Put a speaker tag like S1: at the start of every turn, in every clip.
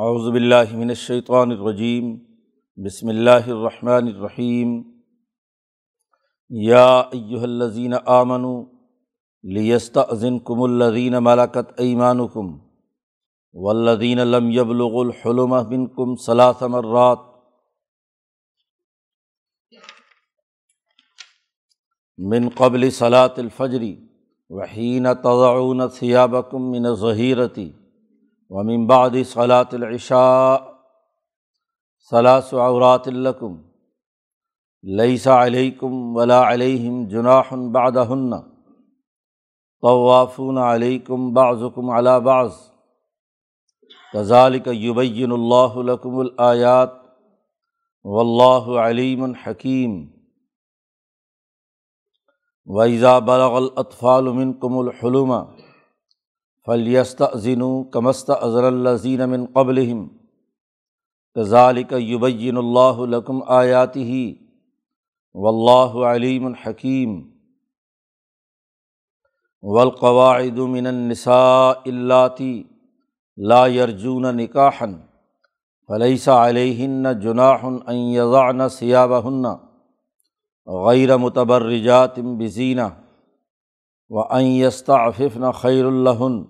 S1: اعوذ باللہ من الشیطان الرجیم، بسم اللہ الرحمن الرحیم۔ یا ایہا الذین آمنوا لیستأذنکم الذین ملکت ایمانکم والذین لم یبلغوا الحلم منکم ثلاث مرات۔ من قبل صلاة الفجر وحین تضعون ثیابکم من الظہیرتی ومن بعد صلاۃ العشاء ثلاث عورات الکم لیس علیکم ولا علیہم جناح بعدہن طوافون علیکم بعضکم علی بعض. کذالک یبین اللہ لکم الآیات واللہ علیم حکیم وَإِذَا بَلَغَ الْأَطْفَالُ مِنْكُمُ الْحُلُمَ فلیست ضن کمست اضر الزین من قبل کذالک یبین اللہ لکم آیاتی ہی و اللہ علیم الحکیم والقواعد من النساء اللاتی لا یرجون نکاحا فلیس علیہن جناح ان یضعن ثیابہن غیر متبرجات بزینہ و ان یستعففن خیر الہن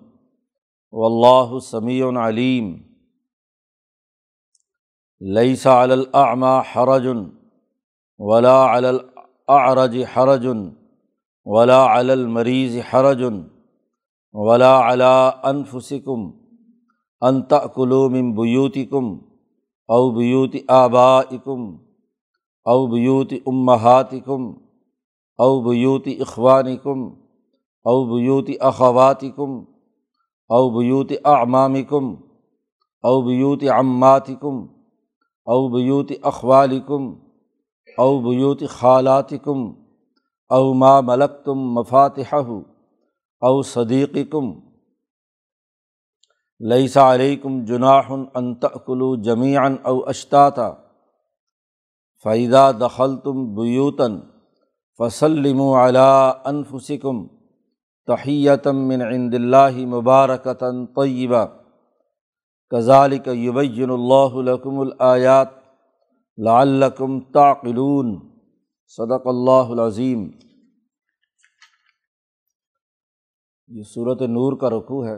S1: و اللہ سمیع علیم. لیسا علامہ حرجن ولا علعرج حرجن ولا علمریض حرجن ولا علا انفسکم انتقلوم بیوتکم او بیوت آبائکم او بیوت امہاتکم او بیوت اخوانکم او بیوت اخواتکم او بیوت اعمامکم، او بیوت عماتکم، او بیوت اخوالکم، او بیوت خالاتکم، او ما ملک تم مفاتح او صدیقکم۔ لیسا علیکم جناح انتقلو جمیعن او اشتاطا فعدہ دخل تم بیوتاً فسلم علا انفسکم تحیتم من عند اللہ مبارکتاً طیبہ کذالک یبین اللہ لکم الآیات لعلکم تعقلون. صدق اللہ العظیم. یہ صورت نور کا رقوع ہے.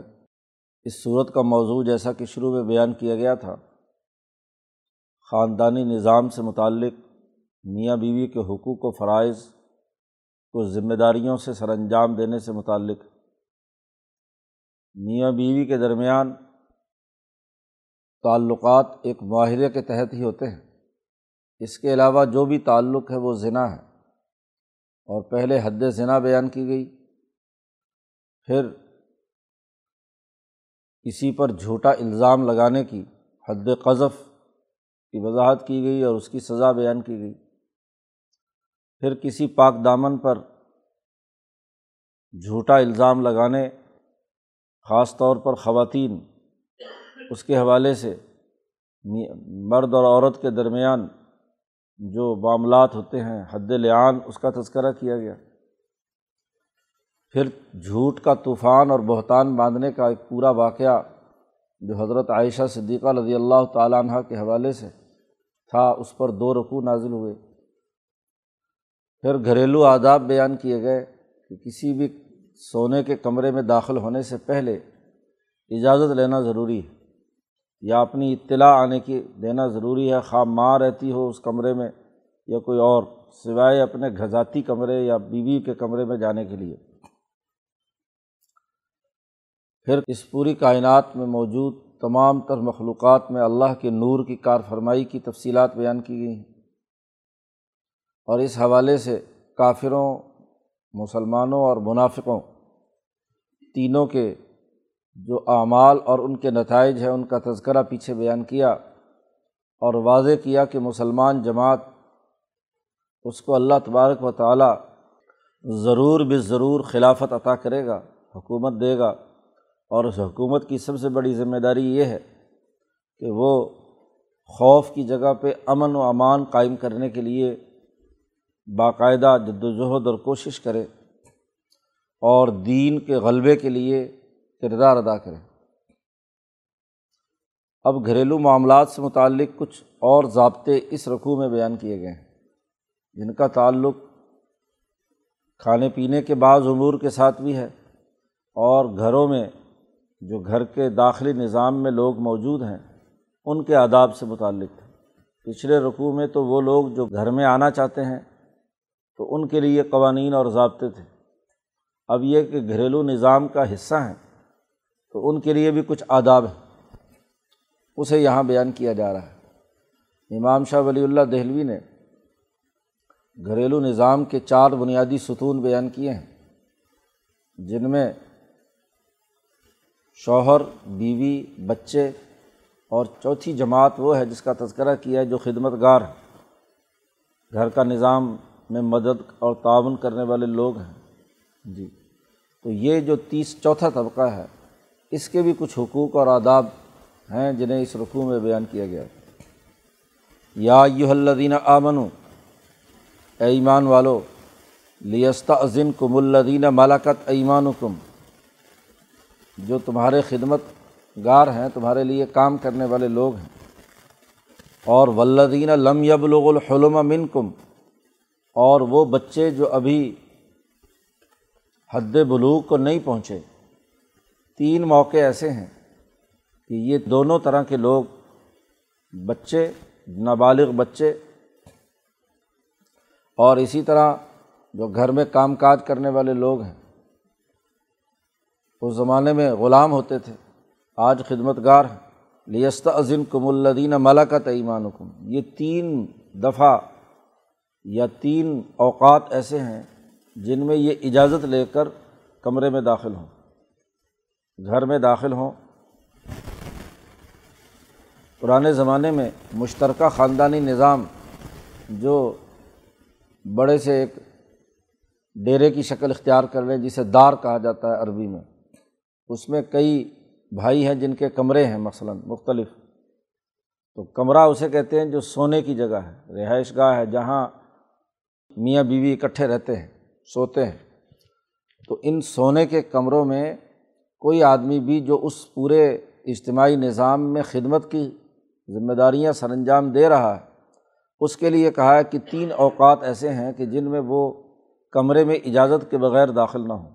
S1: اس صورت کا موضوع جیسا کہ شروع میں بیان کیا گیا تھا، خاندانی نظام سے متعلق میاں بیوی کے حقوق و فرائض کو ذمہ داریوں سے سر انجام دینے سے متعلق۔ میاں بیوی کے درمیان تعلقات ایک معاہدے کے تحت ہی ہوتے ہیں۔ اس کے علاوہ جو بھی تعلق ہے وہ ذنا ہے۔ اور پہلے حد ذنا بیان کی گئی۔ پھر کسی پر جھوٹا الزام لگانے کی، حد قذف کی وضاحت کی گئی اور اس کی سزا بیان کی گئی۔ پھر کسی پاک دامن پر جھوٹا الزام لگانے، خاص طور پر خواتین، اس کے حوالے سے مرد اور عورت کے درمیان جو معاملات ہوتے ہیں، حد لعان، اس کا تذکرہ کیا گیا۔ پھر جھوٹ کا طوفان اور بہتان باندھنے کا ایک پورا واقعہ جو حضرت عائشہ صدیقہ رضی اللہ تعالیٰ عنہ کے حوالے سے تھا، اس پر دو رقوع نازل ہوئے۔ پھر گھریلو آداب بیان کیے گئے کہ کسی بھی سونے کے کمرے میں داخل ہونے سے پہلے اجازت لینا ضروری ہے یا اپنی اطلاع آنے کی دینا ضروری ہے خواہ ماں رہتی ہو اس کمرے میں یا کوئی اور، سوائے اپنے گھذاتی کمرے یا بیوی کے کمرے میں جانے کے لیے۔ پھر اس پوری کائنات میں موجود تمام تر مخلوقات میں اللہ کے نور کی کار فرمائی کی تفصیلات بیان کی گئی ہیں اور اس حوالے سے کافروں، مسلمانوں اور منافقوں تینوں کے جو اعمال اور ان کے نتائج ہیں، ان کا تذکرہ پیچھے بیان کیا اور واضح کیا کہ مسلمان جماعت اس کو اللہ تبارک و تعالیٰ ضرور بے ضرور خلافت عطا کرے گا، حکومت دے گا اور اس حکومت کی سب سے بڑی ذمہ داری یہ ہے کہ وہ خوف کی جگہ پہ امن و امان قائم کرنے کے لیے باقاعدہ جد وجہد اور کوشش کرے اور دین کے غلبے کے لیے کردار ادا کرے۔ اب گھریلو معاملات سے متعلق کچھ اور ضابطے اس رقوع میں بیان کیے گئے ہیں، جن کا تعلق کھانے پینے کے بعض امور کے ساتھ بھی ہے اور گھروں میں جو گھر کے داخلی نظام میں لوگ موجود ہیں، ان کے آداب سے متعلق۔ ہے پچھلے رقوع میں تو وہ لوگ جو گھر میں آنا چاہتے ہیں تو ان کے لیے قوانین اور ضابطے تھے۔ اب یہ کہ گھریلو نظام کا حصہ ہیں تو ان کے لیے بھی کچھ آداب ہیں۔ اسے یہاں بیان کیا جا رہا ہے۔ امام شاہ ولی اللہ دہلوی نے گھریلو نظام کے چار بنیادی ستون بیان کیے ہیں۔ جن میں شوہر، بیوی، بچے اور چوتھی جماعت وہ ہے جس کا تذکرہ کیا ہے جو خدمت گار ہے گھر کا نظام میں مدد اور تعاون کرنے والے لوگ ہیں۔ جی۔ تو یہ جو تیس، چوتھا طبقہ ہے، اس کے بھی کچھ حقوق اور آداب ہیں جنہیں اس رقوع میں بیان کیا گیا۔ یا یو الدین آمن اے ایمان والو لیستا عظم کم الدین مالاکت ایمان کم جو تمہارے خدمت گار ہیں، تمہارے لیے کام کرنے والے لوگ ہیں۔ اور ولدین لم یبلغ الحلم من کم اور وہ بچے جو ابھی حد بلوغ کو نہیں پہنچے، تین موقع ایسے ہیں کہ یہ دونوں طرح کے لوگ بچے، نابالغ بچے، اور اسی طرح جو گھر میں کام کاج کرنے والے لوگ ہیں، اس زمانے میں غلام ہوتے تھے، آج خدمت گار ہیں۔ لیست عظم کم الدین ملکت ایمان کم یہ تین دفعہ یا تین اوقات ایسے ہیں جن میں یہ اجازت لے کر کمرے میں داخل ہوں۔ گھر میں داخل ہوں۔ پرانے زمانے میں مشترکہ خاندانی نظام جو بڑے سے ایک ڈیرے کی شکل اختیار کر لیں، جسے دار کہا جاتا ہے عربی میں۔ اس میں کئی بھائی ہیں جن کے کمرے ہیں مثلاً مختلف۔ تو کمرہ اسے کہتے ہیں جو سونے کی جگہ ہے، رہائش گاہ ہے، جہاں میاں بیوی اکٹھے رہتے ہیں، سوتے ہیں۔ تو ان سونے کے کمروں میں کوئی آدمی بھی جو اس پورے اجتماعی نظام میں خدمت کی ذمہ داریاں سر انجام دے رہا ہے، اس کے لیے کہا ہے کہ تین اوقات ایسے ہیں کہ جن میں وہ کمرے میں اجازت کے بغیر داخل نہ ہوں۔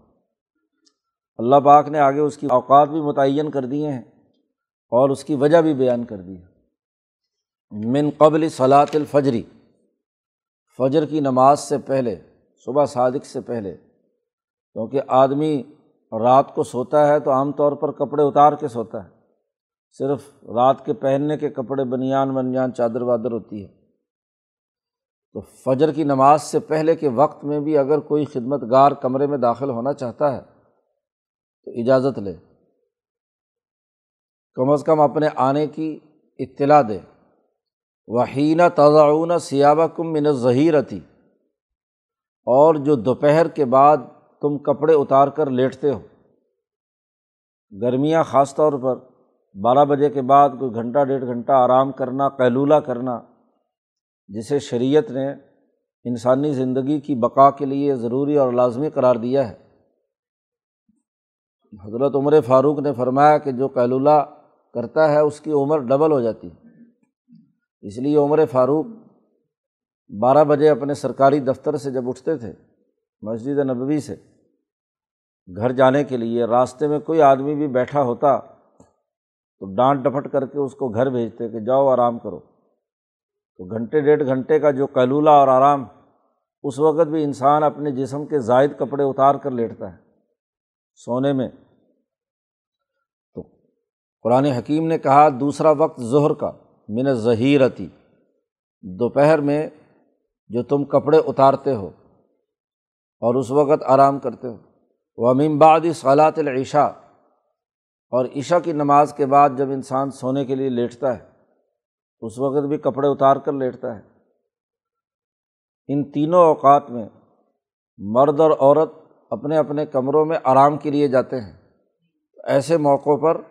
S1: اللہ پاک نے آگے اس کی اوقات بھی متعین کر دیے ہیں اور اس کی وجہ بھی بیان کر دی ہے۔ من قبل صلاۃ الفجری فجر کی نماز سے پہلے، صبح صادق سے پہلے، کیونکہ آدمی رات کو سوتا ہے تو عام طور پر کپڑے اتار کے سوتا ہے۔ صرف رات کے پہننے کے کپڑے بنیان ونیان چادر وادر ہوتی ہے۔ تو فجر کی نماز سے پہلے کے وقت میں بھی اگر کوئی خدمت گار کمرے میں داخل ہونا چاہتا ہے، تو اجازت لے۔ کم از کم اپنے آنے کی اطلاع دے۔ وحینہ تضاون سیابہ کم من ظہیرتی اور جو دوپہر کے بعد تم کپڑے اتار کر لیٹتے ہو۔ گرمیاں خاص طور پر بارہ بجے کے بعد کوئی گھنٹہ، ڈیڑھ گھنٹہ آرام کرنا، قیلولہ کرنا، جسے شریعت نے انسانی زندگی کی بقا کے لیے ضروری اور لازمی قرار دیا ہے۔ حضرت عمر فاروق نے فرمایا کہ جو قیلولہ کرتا ہے اس کی عمر ڈبل ہو جاتی ہے۔ اس لیے عمر فاروق بارہ بجے اپنے سرکاری دفتر سے جب اٹھتے تھے، مسجد نبوی سے، گھر جانے کے لیے، راستے میں کوئی آدمی بھی بیٹھا ہوتا تو ڈانٹ ڈپٹ کر کے اس کو گھر بھیجتے کہ جاؤ آرام کرو۔ تو گھنٹے ڈیڑھ گھنٹے کا جو قیلولہ اور آرام، اس وقت بھی انسان اپنے جسم کے زائد کپڑے اتار کر لیٹتا ہے سونے میں۔ تو قرآن حکیم نے کہا، دوسرا وقت ظہر کا۔ من ظہیرتی دوپہر میں جو تم کپڑے اتارتے ہو اور اس وقت آرام کرتے ہو۔ وہ امباد صلاۃ العشاء، اور عشاء کی نماز کے بعد جب انسان سونے کے لیے لیٹتا ہے، اس وقت بھی کپڑے اتار کر لیٹتا ہے۔ ان تینوں اوقات میں مرد اور عورت اپنے اپنے کمروں میں آرام کے لیے جاتے ہیں۔ ایسے موقعوں پر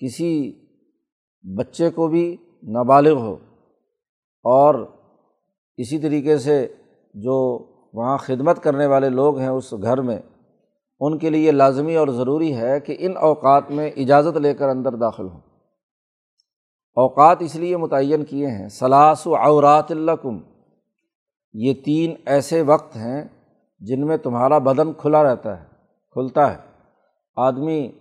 S1: کسی بچے کو بھی نابالغ ہو اور اسی طریقے سے جو وہاں خدمت کرنے والے لوگ ہیں اس گھر میں، ان کے لیے لازمی اور ضروری ہے کہ ان اوقات میں اجازت لے کر اندر داخل ہوں۔ اوقات اس لیے متعین کیے ہیں سلاس و عورات الکم یہ تین ایسے وقت ہیں جن میں تمہارا بدن کھلا رہتا ہے، کھلتا ہے۔ آدمی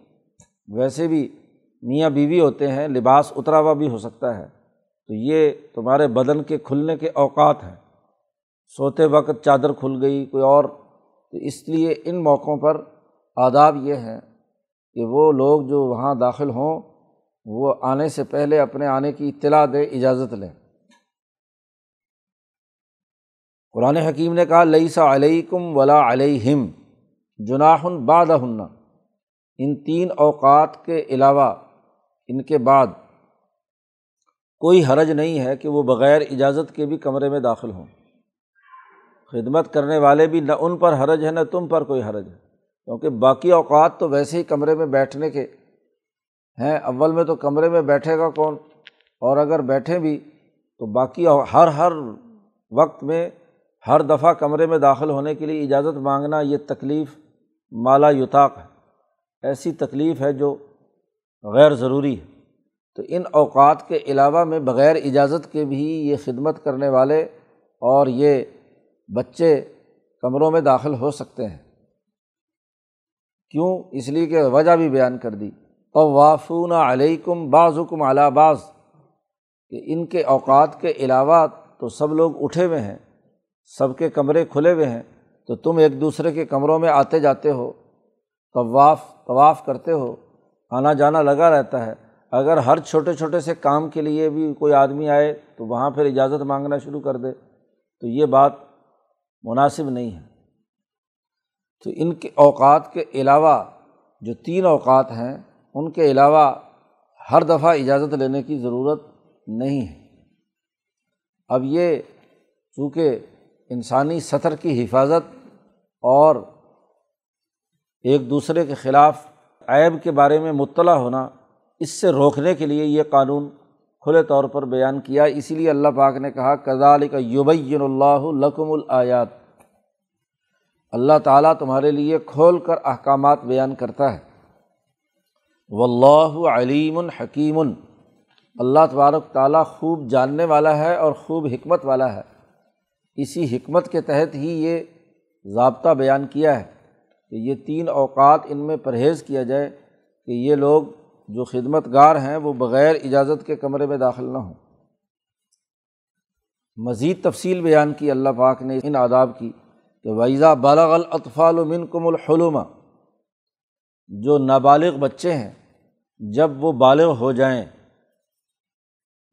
S1: ویسے بھی میاں بیوی ہوتے ہیں، لباس اترا ہوا بھی ہو سکتا ہے۔ تو یہ تمہارے بدن کے کھلنے کے اوقات ہیں۔ سوتے وقت چادر کھل گئی، کوئی اور۔ تو اس لیے ان موقعوں پر آداب یہ ہیں کہ وہ لوگ جو وہاں داخل ہوں، وہ آنے سے پہلے اپنے آنے کی اطلاع دے، اجازت لیں۔ قرآن حکیم نے کہا لئی سا علیکم ولا علیہم جناحن باد ان تین اوقات کے علاوہ ان کے بعد کوئی حرج نہیں ہے کہ وہ بغیر اجازت کے بھی کمرے میں داخل ہوں۔ خدمت کرنے والے بھی نہ ان پر حرج ہے نہ تم پر کوئی حرج ہے۔ کیونکہ باقی اوقات تو ویسے ہی کمرے میں بیٹھنے کے ہیں، اول میں تو کمرے میں بیٹھے گا کون؟ اور اگر بیٹھیں بھی تو باقی ہر ہر وقت میں ہر دفعہ کمرے میں داخل ہونے کے لیے اجازت مانگنا یہ تکلیف مالا یوتاق ہے۔ ایسی تکلیف ہے جو غیر ضروری ہے۔ تو ان اوقات کے علاوہ میں بغیر اجازت کے بھی یہ خدمت کرنے والے اور یہ بچے کمروں میں داخل ہو سکتے ہیں۔ کیوں؟ اس لیے کہ وجہ بھی بیان کر دی۔ طوافون علیکم بعض حکم اعلیٰ بعض۔ کہ ان کے اوقات کے علاوہ تو سب لوگ اٹھے ہوئے ہیں، سب کے کمرے کھلے ہوئے ہیں۔ تو تم ایک دوسرے کے کمروں میں آتے جاتے ہو، طواف طواف کرتے ہو۔ آنا جانا لگا رہتا ہے۔ اگر ہر چھوٹے چھوٹے سے کام کے لیے بھی کوئی آدمی آئے تو وہاں پھر اجازت مانگنا شروع کر دے۔ تو یہ بات مناسب نہیں ہے۔ تو ان کے اوقات کے علاوہ جو تین اوقات ہیں، ان کے علاوہ ہر دفعہ اجازت لینے کی ضرورت نہیں ہے۔ اب یہ چونکہ انسانی سطر کی حفاظت اور ایک دوسرے کے خلاف عیب کے بارے میں مطلع ہونا اس سے روکنے کے لیے یہ قانون کھلے طور پر بیان کیا۔ اسی لیے اللہ پاک نے کہا کزال کا یوبین اللہ لقم الآیات اللہ تعالیٰ تمہارے لیے کھول کر احکامات بیان کرتا ہے۔ و اللہ علیم الحکیم اللہ تبارک تعالیٰ خوب جاننے والا ہے اور خوب حکمت والا ہے۔ اسی حکمت کے تحت ہی یہ ضابطہ بیان کیا ہے۔ کہ یہ تین اوقات ان میں پرہیز کیا جائے کہ یہ لوگ جو خدمت گار ہیں وہ بغیر اجازت کے کمرے میں داخل نہ ہوں۔ مزید تفصیل بیان کی اللہ پاک نے ان آداب کی کہ ویزا بالغ الاطفال من کم الحلومہ جو نابالغ بچے ہیں، جب وہ بالغ ہو جائیں،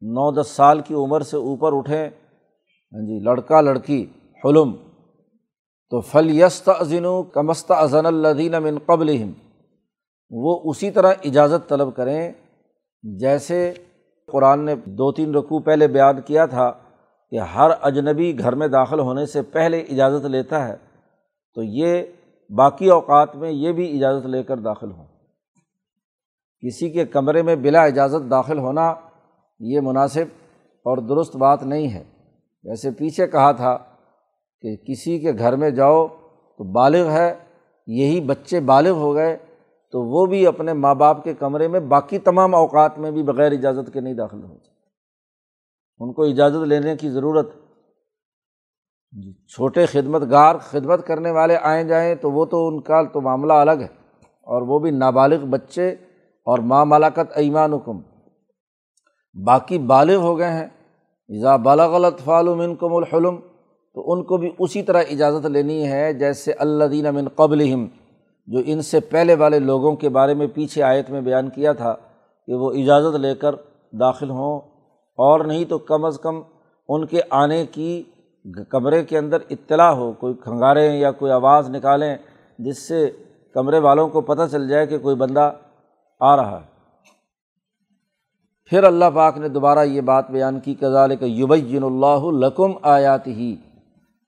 S1: نو دس سال کی عمر سے اوپر اٹھیں ہاں جی لڑکا لڑکی، حلم تو فل یست کمست ازن الدین من قبل وہ اسی طرح اجازت طلب کریں جیسے قرآن نے دو تین رقوع پہلے بیان کیا تھا کہ ہر اجنبی گھر میں داخل ہونے سے پہلے اجازت لیتا ہے، تو یہ باقی اوقات میں یہ بھی اجازت لے کر داخل ہوں۔ کسی کے کمرے میں بلا اجازت داخل ہونا یہ مناسب اور درست بات نہیں ہے۔ جیسے پیچھے کہا تھا کہ کسی کے گھر میں جاؤ تو بالغ ہے، یہی بچے بالغ ہو گئے تو وہ بھی اپنے ماں باپ کے کمرے میں باقی تمام اوقات میں بھی بغیر اجازت کے نہیں داخل ہو سکتے۔ ان کو اجازت لینے کی ضرورت۔ جی چھوٹے خدمت گار خدمت کرنے والے آئیں جائیں تو وہ تو ان کا تو معاملہ الگ ہے اور وہ بھی نابالغ بچے اور ماں ملاقت ایمان حکم باقی بالغ ہو گئے ہیں۔ ایزا بالغ الطفال من کم الحلم۔ تو ان کو بھی اسی طرح اجازت لینی ہے جیسے اللہ دین من قبل جو ان سے پہلے والے لوگوں کے بارے میں پیچھے آیت میں بیان کیا تھا کہ وہ اجازت لے کر داخل ہوں۔ اور نہیں تو کم از کم ان کے آنے کی کمرے کے اندر اطلاع ہو، کوئی کھنگاریں یا کوئی آواز نکالیں، جس سے کمرے والوں کو پتہ چل جائے کہ کوئی بندہ آ رہا ہے۔ پھر اللہ پاک نے دوبارہ یہ بات بیان کی کزال کہ یبین اللہ لکم آیات ہی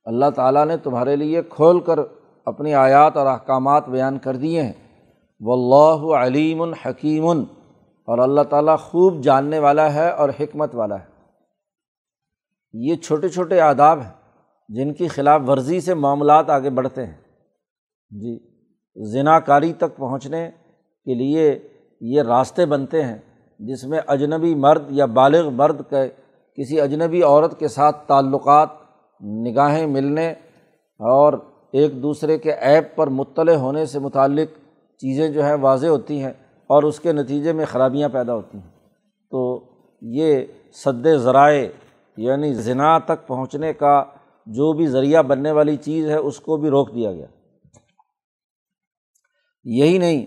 S1: اللہ تعالیٰ نے تمہارے لیے کھول کر اپنی آیات اور احکامات بیان کر دیے ہیں۔ و اللہ علیم الحکیم اور اللہ تعالیٰ خوب جاننے والا ہے اور حکمت والا ہے۔ یہ چھوٹے چھوٹے آداب ہیں جن کی خلاف ورزی سے معاملات آگے بڑھتے ہیں۔ جی زنا کاری تک پہنچنے کے لیے یہ راستے بنتے ہیں جس میں اجنبی مرد یا بالغ مرد کے، کسی اجنبی عورت کے ساتھ تعلقات نگاہیں ملنے اور ایک دوسرے کے ایپ پر مطلع ہونے سے متعلق چیزیں جو ہیں واضح ہوتی ہیں اور اس کے نتیجے میں خرابیاں پیدا ہوتی ہیں۔ تو یہ سد ذرائع یعنی زنا تک پہنچنے کا جو بھی ذریعہ بننے والی چیز ہے، اس کو بھی روک دیا گیا۔ یہی نہیں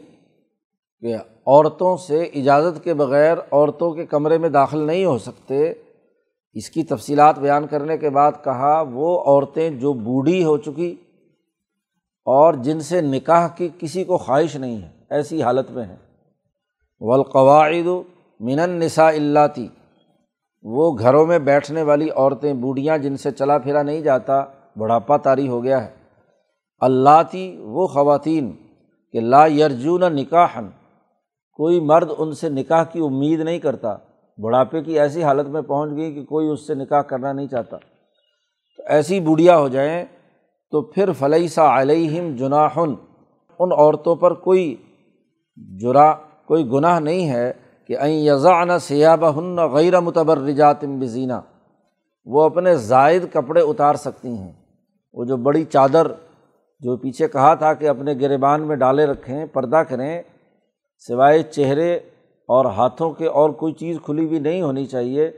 S1: کہ عورتوں سے اجازت کے بغیر عورتوں کے کمرے میں داخل نہیں ہو سکتے اس کی تفصیلات بیان کرنے کے بعد کہا، وہ عورتیں جو بوڑھی ہو چکی اور جن سے نکاح کی کسی کو خواہش نہیں ہے، ایسی حالت میں ہیں۔ والقواعد من النساء اللہ وہ گھروں میں بیٹھنے والی عورتیں بوڑھیاں جن سے چلا پھرا نہیں جاتا، بڑھاپا طاری ہو گیا ہے۔ اللہ تھی وہ خواتین، کہ لا یرجون نکاحن کوئی مرد ان سے نکاح کی امید نہیں کرتا۔ بڑھاپے کی ایسی حالت میں پہنچ گئی کہ کوئی اس سے نکاح کرنا نہیں چاہتا۔ تو ایسی بوڑھیا ہو جائیں تو پھر فلیسا علیہم جناحن، ان عورتوں پر کوئی جرا، کوئی گناہ نہیں ہے کہ این یزان سیاب ہن غیر متبرجات بزینہ وہ اپنے زائد کپڑے اتار سکتی ہیں۔ وہ جو بڑی چادر جو پیچھے کہا تھا کہ اپنے گریبان میں ڈالے رکھیں، پردہ کریں، سوائے چہرے اور ہاتھوں کے اور کوئی چیز کھلی ہوئی نہیں ہونی چاہیے،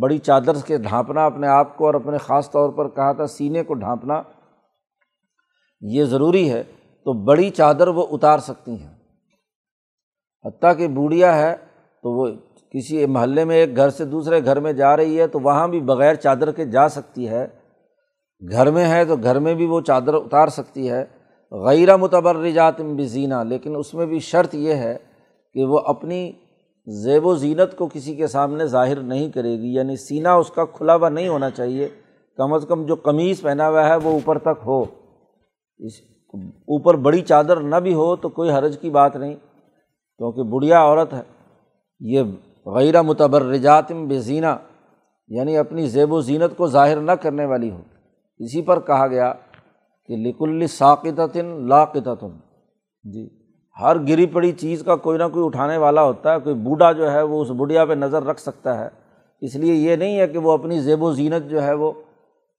S1: بڑی چادر کے ڈھانپنا اپنے آپ کو اور اپنے خاص طور پر کہا تھا سینے کو ڈھانپنا، یہ ضروری ہے، تو بڑی چادر وہ اتار سکتی ہیں۔ حتیٰ کہ بوڑھیا ہے تو وہ کسی محلے میں ایک گھر سے دوسرے گھر میں جا رہی ہے تو وہاں بھی بغیر چادر کے جا سکتی ہے۔ گھر میں ہے تو گھر میں بھی وہ چادر اتار سکتی ہے۔ غیر متبرجات بھی لیکن اس میں بھی شرط یہ ہے کہ وہ اپنی زیب و زینت کو کسی کے سامنے ظاہر نہیں کرے گی یعنی سینہ اس کا کھلا ہوا نہیں ہونا چاہیے۔ کم از کم جو قمیض پہنا ہوا ہے وہ اوپر تک ہو۔ اس اوپر بڑی چادر نہ بھی ہو تو کوئی حرج کی بات نہیں، کیونکہ بڑھیا عورت ہے۔ یہ غیر متبرجات بے زینہ یعنی اپنی زیب و زینت کو ظاہر نہ کرنے والی ہو۔ اسی پر کہا گیا کہ لکل ثاقت لاقت جی۔ ہر گری پڑی چیز کا کوئی نہ کوئی اٹھانے والا ہوتا ہے، کوئی بوڑھا جو ہے وہ اس بڑھیا پہ نظر رکھ سکتا ہے۔ اس لیے یہ نہیں ہے کہ وہ اپنی زیب و زینت جو ہے وہ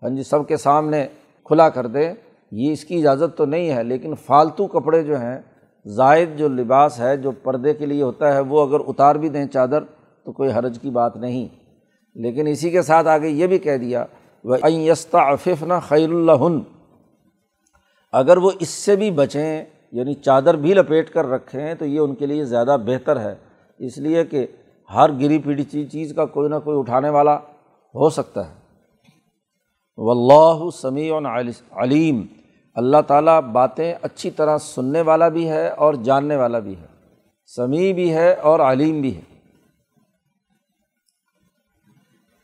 S1: ہاں جی سب کے سامنے کھلا کر دے۔ یہ اس کی اجازت تو نہیں ہے، لیکن فالتو کپڑے جو ہیں، زائد جو لباس ہے، جو پردے کے لیے ہوتا ہے، وہ اگر اتار بھی دیں چادر تو کوئی حرج کی بات نہیں۔ لیکن اسی کے ساتھ آگے یہ بھی کہہ دیا وہ یستا عفف نہ خیر الہن اگر وہ اس سے بھی بچیں یعنی چادر بھی لپیٹ کر رکھیں تو یہ ان کے لیے زیادہ بہتر ہے۔ اس لیے کہ ہر گری پیڑھی چیز چیز کا کوئی نہ کوئی اٹھانے والا ہو سکتا ہے۔ و اللہ سمیع علیم۔ اللہ تعالیٰ باتیں اچھی طرح سننے والا بھی ہے اور جاننے والا بھی ہے۔ سمیع بھی ہے اور علیم بھی ہے۔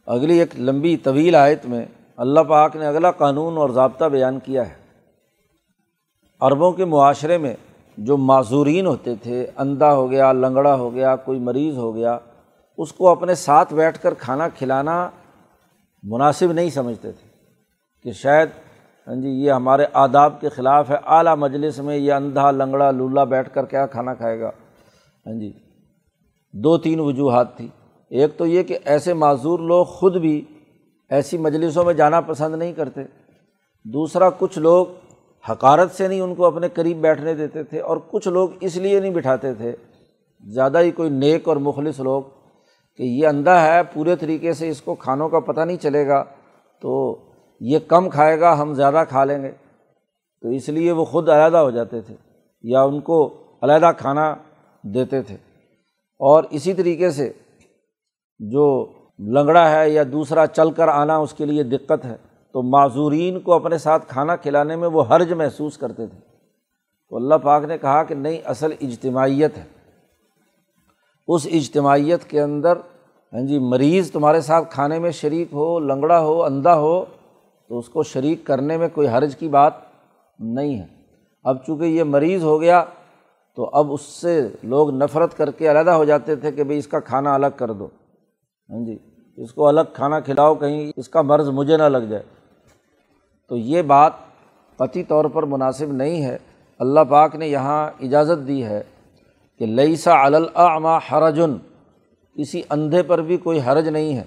S1: اگلی ایک لمبی طویل آیت میں اللہ پاک نے اگلا قانون اور ضابطہ بیان کیا ہے۔ عربوں کے معاشرے میں جو معذورین ہوتے تھے، اندھا ہو گیا، لنگڑا ہو گیا، کوئی مریض ہو گیا، اس کو اپنے ساتھ بیٹھ کر کھانا کھلانا مناسب نہیں سمجھتے تھے کہ شاید ہاں جی یہ ہمارے آداب کے خلاف ہے، اعلیٰ مجلس میں یہ اندھا، لنگڑا، لولا بیٹھ کر کیا کھانا کھائے گا؟ ہاں جی دو تین وجوہات تھی۔ ایک تو یہ کہ ایسے معذور لوگ خود بھی ایسی مجلسوں میں جانا پسند نہیں کرتے۔ دوسرا، کچھ لوگ حکارت سے نہیں ان کو اپنے قریب بیٹھنے دیتے تھے اور کچھ لوگ اس لیے نہیں بٹھاتے تھے۔ زیادہ ہی کوئی نیک اور مخلص لوگ کہ یہ اندھا ہے، پورے طریقے سے اس کو کھانوں کا پتہ نہیں چلے گا تو یہ کم کھائے گا، ہم زیادہ کھا لیں گے۔ تو اس لیے وہ خود علیحدہ ہو جاتے تھے یا ان کو علیحدہ کھانا دیتے تھے۔ اور اسی طریقے سے جو لنگڑا ہے یا دوسرا چل کر آنا اس کے لیے دقت ہے۔ تو معذورین کو اپنے ساتھ کھانا کھلانے میں وہ حرج محسوس کرتے تھے۔ تو اللہ پاک نے کہا کہ نہیں، اصل اجتماعیت ہے۔ اس اجتماعیت کے اندر ہاں جی مریض تمہارے ساتھ کھانے میں شریک ہو، لنگڑا ہو، اندھا ہو، تو اس کو شریک کرنے میں کوئی حرج کی بات نہیں ہے۔ اب چونکہ یہ مریض ہو گیا، تو اب اس سے لوگ نفرت کر کے علیحدہ ہو جاتے تھے کہ بھائی اس کا کھانا الگ کر دو۔ ہاں جی اس کو الگ کھانا کھلاؤ، کہیں اس کا مرض مجھے نہ لگ جائے۔ تو یہ بات قطعی طور پر مناسب نہیں ہے۔ اللہ پاک نے یہاں اجازت دی ہے کہ لئیسا علامہ حرجن، کسی اندھے پر بھی کوئی حرج نہیں ہے۔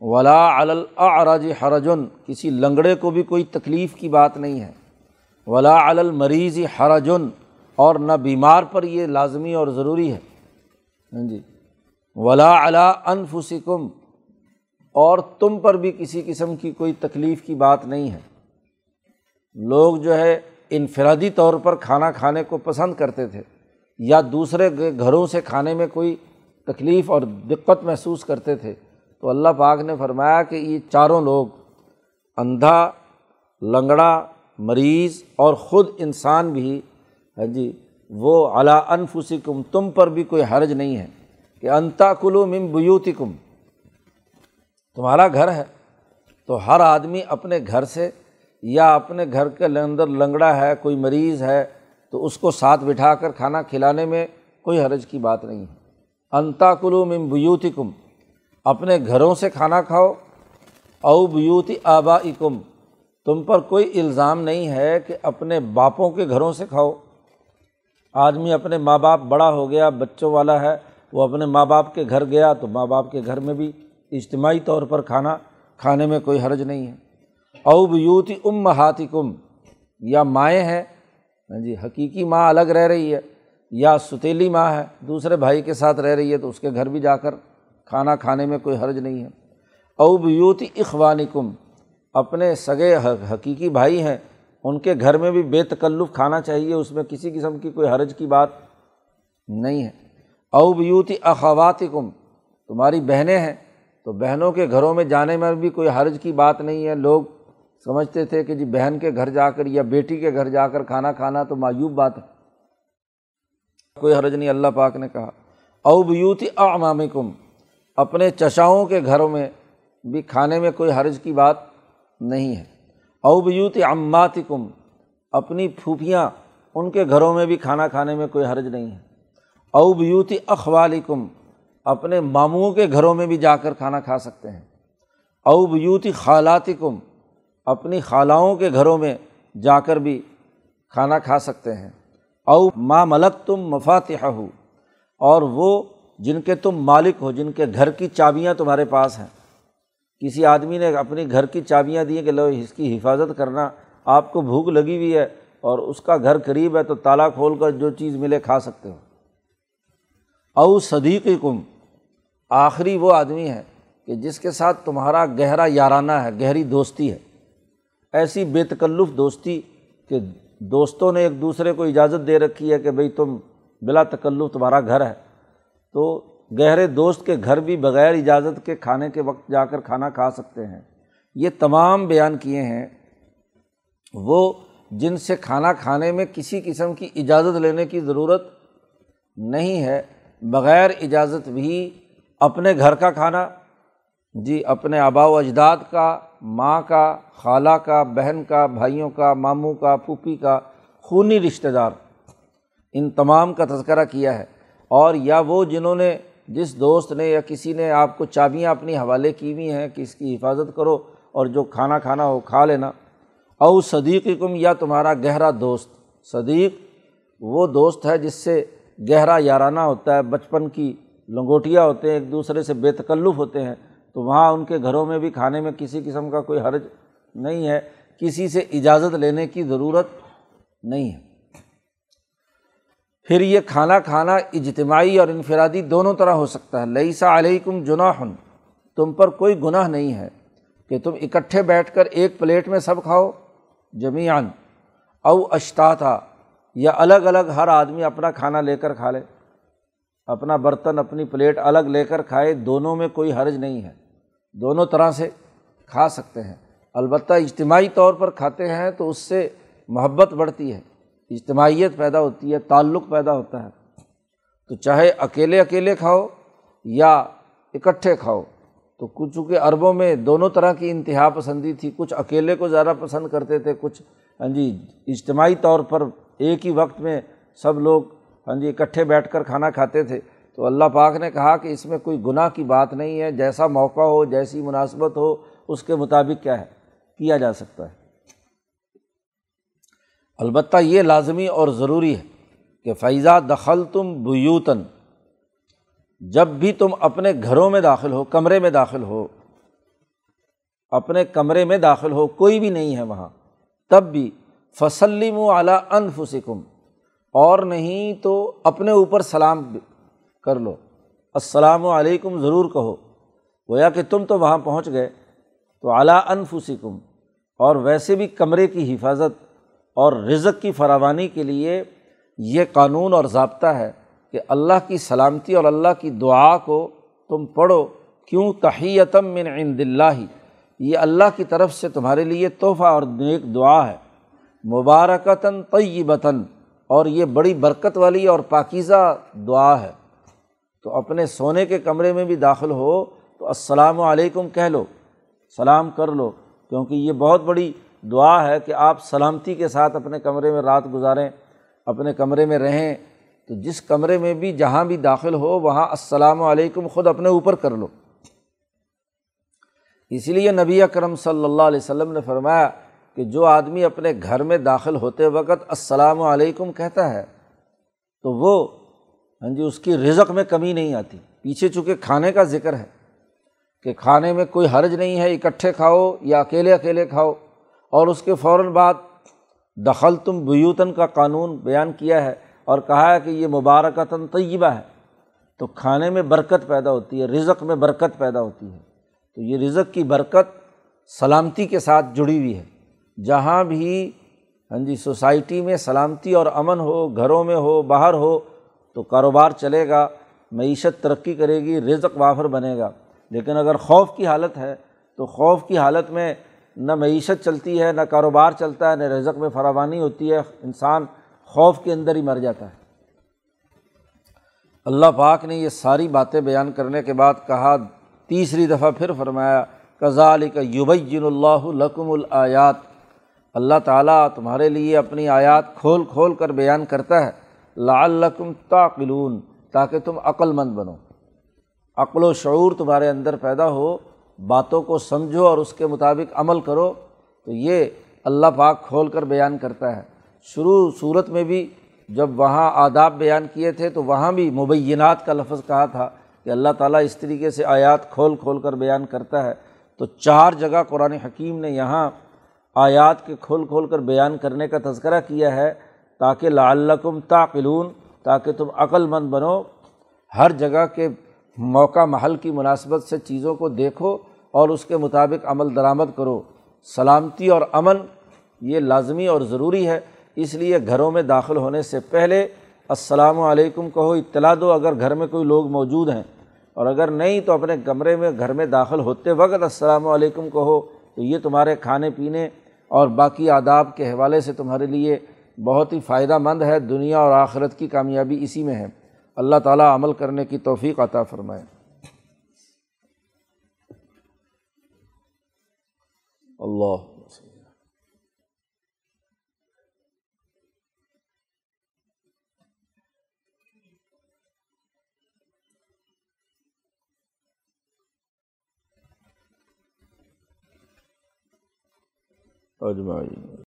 S1: ولا الاعرج حرجن، کسی لنگڑے کو بھی کوئی تکلیف کی بات نہیں ہے۔ ولا المریض حرجن، اور نہ بیمار پر یہ لازمی اور ضروری ہے۔ ہاں جی۔ ولا علا انفسکم اور تم پر بھی کسی قسم کی کوئی تکلیف کی بات نہیں ہے۔ لوگ جو ہے انفرادی طور پر کھانا کھانے کو پسند کرتے تھے یا دوسرے گھروں سے کھانے میں کوئی تکلیف اور دقت محسوس کرتے تھے۔ تو اللہ پاک نے فرمایا کہ یہ چاروں لوگ اندھا، لنگڑا، مریض اور خود انسان بھی ہے ہاں جی وہ علا انفسکم، تم پر بھی کوئی حرج نہیں ہے کہ انتا کلو مم بیوتی کم تمہارا گھر ہے۔ تو ہر آدمی اپنے گھر سے یا اپنے گھر کے اندر لنگڑا ہے، کوئی مریض ہے، تو اس کو ساتھ بٹھا کر کھانا کھلانے میں کوئی حرج کی بات نہیں ہے۔ انتا کلو مم کم اپنے گھروں سے کھانا کھاؤ۔ او بیوتی آبا کم تم پر کوئی الزام نہیں ہے کہ اپنے باپوں کے گھروں سے کھاؤ۔ آدمی اپنے ماں باپ بڑا ہو گیا، بچوں والا ہے، وہ اپنے ماں باپ کے گھر گیا تو ماں باپ کے گھر میں بھی اجتماعی طور پر کھانا کھانے میں کوئی حرج نہیں ہے۔ اوب یوتی ام ہاتھی کم یا مائیں ہیں ہاں جی حقیقی ماں الگ رہ رہی ہے، یا ستیلی ماں ہے، دوسرے بھائی کے ساتھ رہ رہی ہے، تو اس کے گھر بھی جا کر کھانا کھانے میں کوئی حرج نہیں ہے۔ اوب یوتی اخوانی کم اپنے سگے حقیقی بھائی ہیں، ان کے گھر میں بھی بے تکلف کھانا چاہیے، اس میں کسی قسم کی کوئی حرج کی بات نہیں ہے۔ اوب یوتی اخواتی کم تمہاری بہنیں ہیں تو بہنوں کے گھروں میں جانے میں بھی کوئی حرج کی بات نہیں ہے۔ لوگ سمجھتے تھے کہ جی بہن کے گھر جا کر یا بیٹی کے گھر جا کر کھانا کھانا تو معیوب بات ہے۔ کوئی حرج نہیں، اللہ پاک نے کہا۔ اوب یوتی امام کم اپنے چچاؤں کے گھروں میں بھی کھانے میں کوئی حرج کی بات نہیں ہے۔ ابیوتی امات کم اپنی پھوپھیاں ان کے گھروں میں بھی کھانا کھانے میں کوئی حرج نہیں ہے۔ اوب یوتی اخوالی کم اپنے ماموں کے گھروں میں بھی جا کر کھانا کھا سکتے ہیں۔ اوب یوتی خالاتی کم اپنی خالاؤں کے گھروں میں جا کر بھی کھانا کھا سکتے ہیں۔ او ماں ملک تم مفاتح ہو اور وہ جن کے تم مالک ہو، جن کے گھر کی چابیاں تمہارے پاس ہیں۔ کسی آدمی نے اپنی گھر کی چابیاں دی کہ لو، اس کی حفاظت کرنا آپ کو بھوک لگی ہوئی ہے اور اس کا گھر قریب ہے تو تالا کھول کر جو چیز ملے کھا سکتے ہو۔ او صدیق کم آخری وہ آدمی ہے کہ جس کے ساتھ تمہارا گہرا یارانہ ہے، گہری دوستی ہے۔ ایسی بے تکلف دوستی کہ دوستوں نے ایک دوسرے کو اجازت دے رکھی ہے کہ بھائی تم بلا تکلف تمہارا گھر ہے۔ تو گہرے دوست کے گھر بھی بغیر اجازت کے کھانے کے وقت جا کر کھانا کھا سکتے ہیں۔ یہ تمام بیان کیے ہیں۔ وہ جن سے کھانا کھانے میں کسی قسم کی اجازت لینے کی ضرورت نہیں ہے، بغیر اجازت بھی اپنے گھر کا کھانا جی اپنے آبا و اجداد کا، ماں کا، خالہ کا، بہن کا، بھائیوں کا، ماموں کا، پھوپھی کا خونی رشتہ دار، ان تمام کا تذکرہ کیا ہے۔ اور یا وہ جنہوں نے، جس دوست نے یا کسی نے آپ کو چابیاں اپنی حوالے کی ہوئی ہیں کہ اس کی حفاظت کرو اور جو کھانا کھانا ہو کھا لینا۔ او صدیق کم یا تمہارا گہرا دوست۔ صدیق وہ دوست ہے جس سے گہرا یارانہ ہوتا ہے، بچپن کی لنگوٹیاں ہوتے ہیں، ایک دوسرے سے بے تکلف ہوتے ہیں، تو وہاں ان کے گھروں میں بھی کھانے میں کسی قسم کا کوئی حرج نہیں ہے۔ کسی سے اجازت لینے کی ضرورت نہیں ہے۔ پھر یہ کھانا کھانا اجتماعی اور انفرادی دونوں طرح ہو سکتا ہے۔ لئی سا علیکم جناحن، تم پر کوئی گناہ نہیں ہے کہ تم اکٹھے بیٹھ کر ایک پلیٹ میں سب کھاؤ جمیان او اشتا تھا یا الگ الگ ہر آدمی اپنا کھانا لے کر کھا لے۔ اپنا برتن، اپنی پلیٹ الگ لے کر کھائے، دونوں میں کوئی حرج نہیں ہے۔ دونوں طرح سے کھا سکتے ہیں۔ البتہ اجتماعی طور پر کھاتے ہیں تو اس سے محبت بڑھتی ہے، اجتماعیت پیدا ہوتی ہے، تعلق پیدا ہوتا ہے۔ تو چاہے اکیلے اکیلے کھاؤ یا اکٹھے کھاؤ، تو کچھ چونکہ عربوں میں دونوں طرح کی انتہا پسندی تھی، کچھ اکیلے کو زیادہ پسند کرتے تھے، کچھ ہاں جی اجتماعی طور پر ایک ہی وقت میں سب لوگ ہاں جی اکٹھے بیٹھ کر کھانا کھاتے تھے۔ تو اللہ پاک نے کہا کہ اس میں کوئی گناہ کی بات نہیں ہے، جیسا موقع ہو، جیسی مناسبت ہو، اس کے مطابق کیا ہے؟ کیا جا سکتا ہے؟ البتہ یہ لازمی اور ضروری ہے کہ فیضہ دخل تم بیوتن جب بھی تم اپنے گھروں میں داخل ہو، کمرے میں داخل ہو، اپنے کمرے میں داخل ہو، کوئی بھی نہیں ہے وہاں، تب بھی فسلم و اعلیٰ انفسکم اور نہیں تو اپنے اوپر سلام کر لو۔ السلام علیکم ضرور کہو۔ گویا کہ تم تو وہاں پہنچ گئے۔ تو اعلیٰ انفسکم۔ اور ویسے بھی کمرے کی حفاظت اور رزق کی فراوانی کے لیے یہ قانون اور ضابطہ ہے کہ اللہ کی سلامتی اور اللہ کی دعا کو تم پڑھو۔ کیوں؟ تحیتم من عند اللہ۔ یہ اللہ کی طرف سے تمہارے لیے تحفہ اور نیک دعا ہے۔ مبارکتاً طیبتاً اور یہ بڑی برکت والی اور پاکیزہ دعا ہے۔ تو اپنے سونے کے کمرے میں بھی داخل ہو تو السلام علیکم کہہ لو، سلام کر لو، کیونکہ یہ بہت بڑی دعا ہے کہ آپ سلامتی کے ساتھ اپنے کمرے میں رات گزاریں، اپنے کمرے میں رہیں۔ تو جس کمرے میں بھی جہاں بھی داخل ہو، وہاں السلام علیکم خود اپنے اوپر کر لو۔ اسی لیے نبی اکرم صلی اللہ علیہ وسلم نے فرمایا کہ جو آدمی اپنے گھر میں داخل ہوتے وقت السلام علیکم کہتا ہے، تو وہ ہاں جی اس کی رزق میں کمی نہیں آتی۔ پیچھے چونکہ کھانے کا ذکر ہے کہ کھانے میں کوئی حرج نہیں ہے، اکٹھے کھاؤ یا اکیلے اکیلے کھاؤ۔ اور اس کے فوراً بعد دخل تم بیوتن کا قانون بیان کیا ہے اور کہا ہے کہ یہ مبارکتاً طیبہ ہے۔ تو کھانے میں برکت پیدا ہوتی ہے، رزق میں برکت پیدا ہوتی ہے۔ تو یہ رزق کی برکت سلامتی کے ساتھ جڑی ہوئی ہے۔ جہاں بھی ہاں جی سوسائٹی میں سلامتی اور امن ہو، گھروں میں ہو، باہر ہو، تو کاروبار چلے گا، معیشت ترقی کرے گی، رزق وافر بنے گا۔ لیکن اگر خوف کی حالت ہے، تو خوف کی حالت میں نہ معیشت چلتی ہے، نہ کاروبار چلتا ہے، نہ رزق میں فراوانی ہوتی ہے، انسان خوف کے اندر ہی مر جاتا ہے۔ اللہ پاک نے یہ ساری باتیں بیان کرنے کے بعد کہا، تیسری دفعہ پھر فرمایا کزا علی کا یوبین اللہ لکم الآیات۔ اللہ تعالیٰ تمہارے لیے اپنی آیات کھول کھول کر بیان کرتا ہے۔ لعلکم تعقلون، تاکہ تم عقل مند بنو۔ عقل و شعور تمہارے اندر پیدا ہو، باتوں کو سمجھو اور اس کے مطابق عمل کرو۔ تو یہ اللہ پاک کھول کر بیان کرتا ہے۔ شروع صورت میں بھی جب وہاں آداب بیان کیے تھے، تو وہاں بھی مبینات کا لفظ کہا تھا کہ اللہ تعالیٰ اس طریقے سے آیات کھول کھول کر بیان کرتا ہے۔ تو چار جگہ قرآن حکیم نے یہاں آیات کے کھول کھول کر بیان کرنے کا تذکرہ کیا ہے تاکہ لعلکم تعقلون، تاکہ تم عقل مند بنو، ہر جگہ کے موقع محل کی مناسبت سے چیزوں کو دیکھو اور اس کے مطابق عمل درآمد کرو۔ سلامتی اور امن یہ لازمی اور ضروری ہے، اس لیے گھروں میں داخل ہونے سے پہلے السلام علیکم کہو، اطلاع دو اگر گھر میں کوئی لوگ موجود ہیں۔ اور اگر نہیں تو اپنے کمرے میں گھر میں داخل ہوتے وقت السلام علیکم کہو۔ تو یہ تمہارے کھانے پینے اور باقی آداب کے حوالے سے تمہارے لیے بہت ہی فائدہ مند ہے، دنیا اور آخرت کی کامیابی اسی میں ہے۔ اللہ تعالیٰ عمل کرنے کی توفیق عطا فرمائے۔ اللہ۔ اجمعین۔